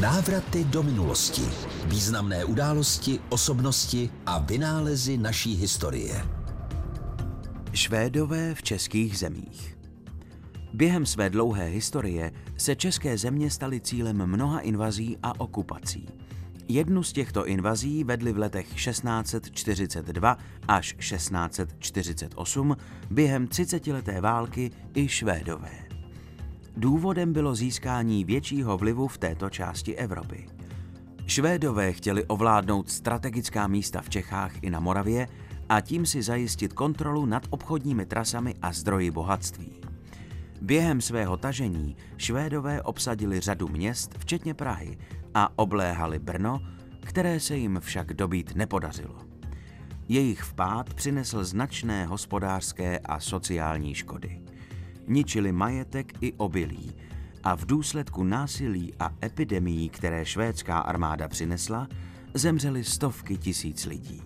Návraty do minulosti. Významné události, osobnosti a vynálezy naší historie. Švédové v českých zemích. Během své dlouhé historie se české země staly cílem mnoha invazí a okupací. Jednu z těchto invazí vedli v letech 1642 až 1648 během 30-leté války i Švédové. Důvodem bylo získání většího vlivu v této části Evropy. Švédové chtěli ovládnout strategická místa v Čechách i na Moravě a tím si zajistit kontrolu nad obchodními trasami a zdroji bohatství. Během svého tažení Švédové obsadili řadu měst, včetně Prahy, a obléhali Brno, které se jim však dobít nepodařilo. Jejich vpád přinesl značné hospodářské a sociální škody. Ničili majetek i obilí a v důsledku násilí a epidemií, které švédská armáda přinesla, zemřely stovky tisíc lidí.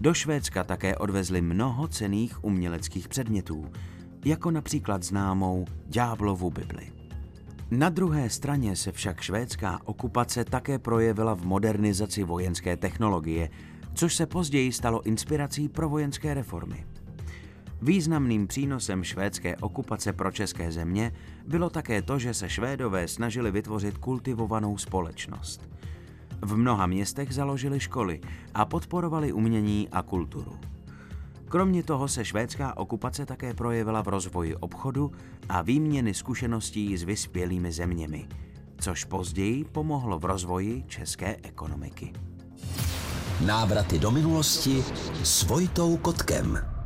Do Švédska také odvezli mnoho cených uměleckých předmětů, jako například známou Ďáblovu Bibli. Na druhé straně se však švédská okupace také projevila v modernizaci vojenské technologie, což se později stalo inspirací pro vojenské reformy. Významným přínosem švédské okupace pro české země bylo také to, že se Švédové snažili vytvořit kultivovanou společnost. V mnoha městech založili školy a podporovali umění a kulturu. Kromě toho se švédská okupace také projevila v rozvoji obchodu a výměny zkušeností s vyspělými zeměmi, což později pomohlo v rozvoji české ekonomiky. Návraty do minulosti s Vojtou Kotkem.